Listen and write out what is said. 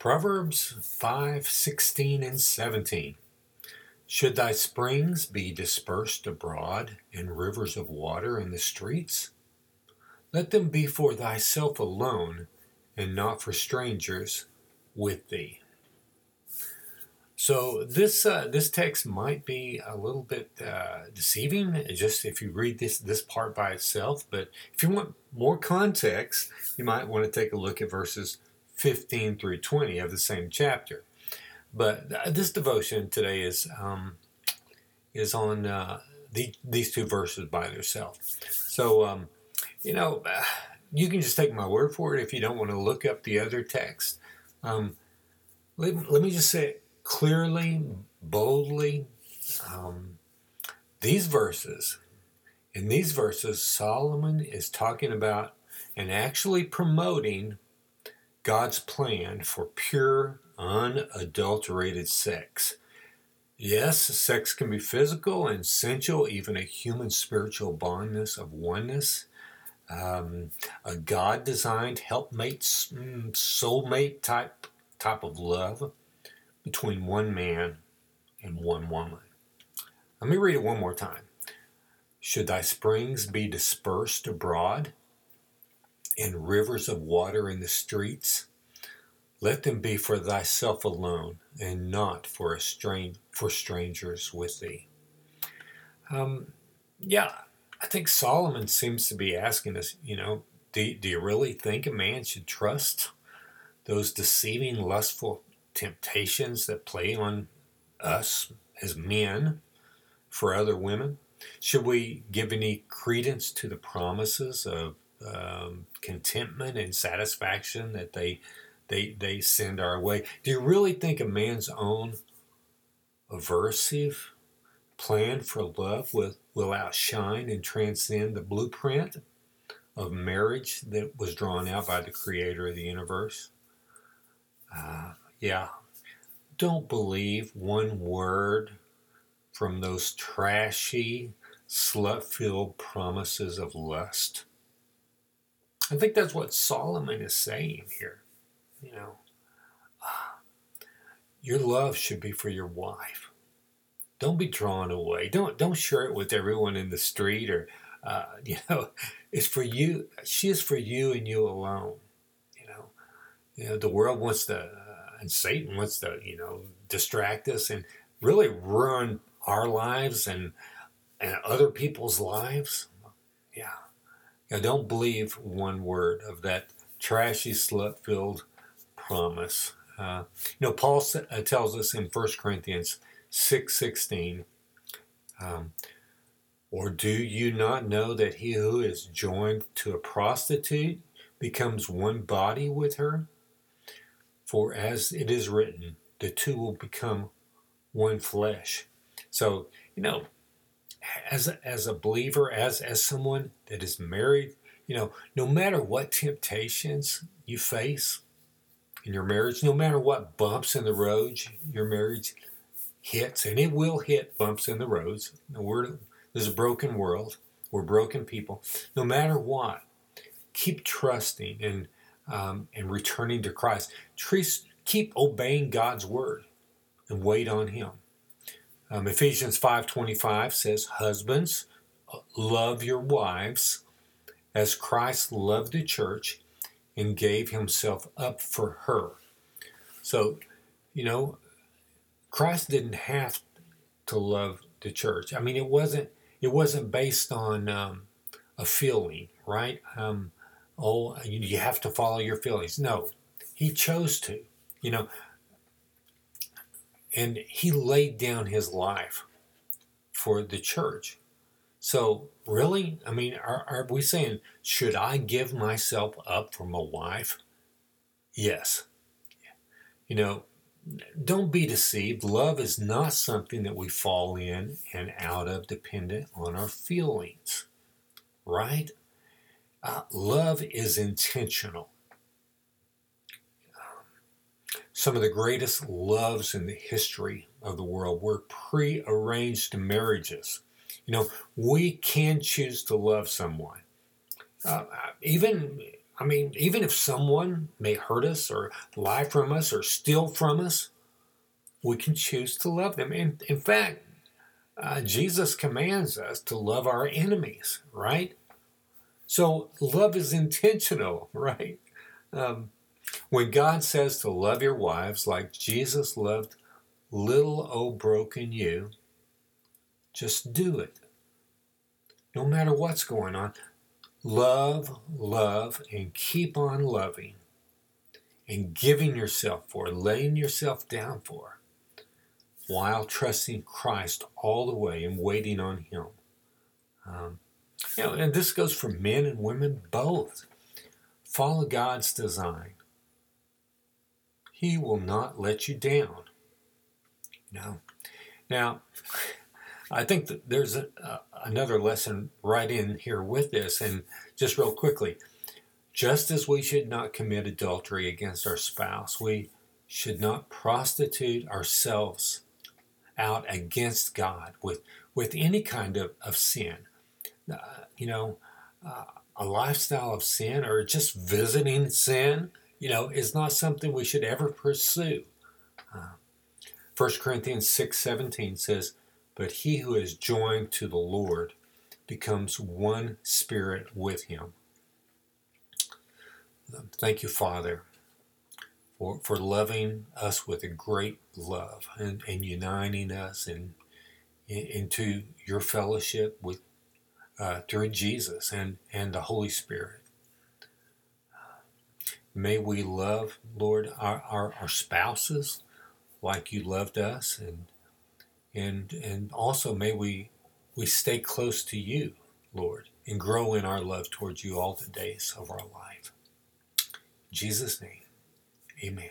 Proverbs 5 16 and 17. Should thy springs be dispersed abroad, and rivers of water in the streets? Let them be for thyself alone, and not for strangers with thee. So this uh, this text might be a little bit uh, deceiving, just if you read this this part by itself. But if you want more context, you might want to take a look at verses 15 through 20 of the same chapter. But this devotion today is um, is on uh, the, these two verses by themselves. So um, you know, you can just take my word for it if you don't want to look up the other text. Um, let, let me just say it clearly, boldly, um, these verses, in these verses, Solomon is talking about and actually promoting God's plan for pure, unadulterated sex. Yes, sex can be physical and sensual, even a human spiritual bondness of oneness. Um, a God designed helpmate, mm, soulmate type type of love between one man and one woman. Let me read it one more time. Should thy springs be dispersed abroad, and rivers of water in the streets? Let them be for thyself alone, and not for a strange for strangers with thee. Um, yeah, I think Solomon seems to be asking us. You know, do, do you really think a man should trust those deceiving, lustful temptations that play on us as men for other women? Should we give any credence to the promises of um, contentment and satisfaction that they they they send our way? Do you really think a man's own aversive plan for love will, will outshine and transcend the blueprint of marriage that was drawn out by the creator of the universe? Uh, yeah, don't believe one word from those trashy, slut filled promises of lust. I think that's what Solomon is saying here. You know, your love should be for your wife. Don't be drawn away. Don't don't share it with everyone in the street or uh, you know, it's for you. She is for you and you alone. You know, you know the world wants to and Satan wants to, you know, distract us and really ruin our lives and and other people's lives. Yeah. yeah don't believe one word of that trashy, slut filled promise. Uh, you know, Paul uh, tells us in 1 Corinthians 6 16, um, or do you not know that he who is joined to a prostitute becomes one body with her? For as it is written, the two will become one flesh. So, you know, as a, as a believer, as as someone that is married, you know, no matter what temptations you face in your marriage, no matter what bumps in the road your marriage hits, and it will hit bumps in the roads. We're there's a broken world. We're broken people. No matter what, keep trusting and um, and returning to Christ. keep obeying God's word and wait on Him. Um, Ephesians 5:25 says, "Husbands, love your wives as Christ loved the church and gave Himself up for her." So, you know, Christ didn't have to love the church. I mean, it wasn't it wasn't based on um, a feeling, right? Um, oh, you have to follow your feelings. No, he chose to, you know, and he laid down his life for the church. So, really, I mean, are, are we saying, should I give myself up for my wife? Yes. You know, don't be deceived. Love is not something that we fall in and out of dependent on our feelings, right? Uh, love is intentional. some of the greatest loves in the history of the world were pre-arranged marriages. You know, we can choose to love someone. Uh, even I mean, even if someone may hurt us or lie from us or steal from us, we can choose to love them. In, in fact, uh, Jesus commands us to love our enemies, right? So love is intentional, right? Um, when God says to love your wives like Jesus loved little old broken you, just do it. No matter what's going on, love, love, and keep on loving and giving yourself for, laying yourself down for, while trusting Christ all the way and waiting on Him. Um, you know, and this goes for men and women both. Follow God's design. He will not let you down. No. Now, I think that there's a, uh, another lesson right in here with this, and just real quickly, just as we should not commit adultery against our spouse, we should not prostitute ourselves out against God with with any kind of, of sin. Uh, you know, uh, a lifestyle of sin or just visiting sin, you know, is not something we should ever pursue. Uh, 1 Corinthians 6:17 says, "But he who is joined to the Lord becomes one spirit with him." Thank you, Father, for, for loving us with a great love and, and uniting us in, in, into your fellowship with uh, through Jesus and, and the Holy Spirit. May we love, Lord, our, our, our spouses like you loved us and and and also may we we stay close to you, Lord, and grow in our love towards you all the days of our life. In Jesus' name, amen.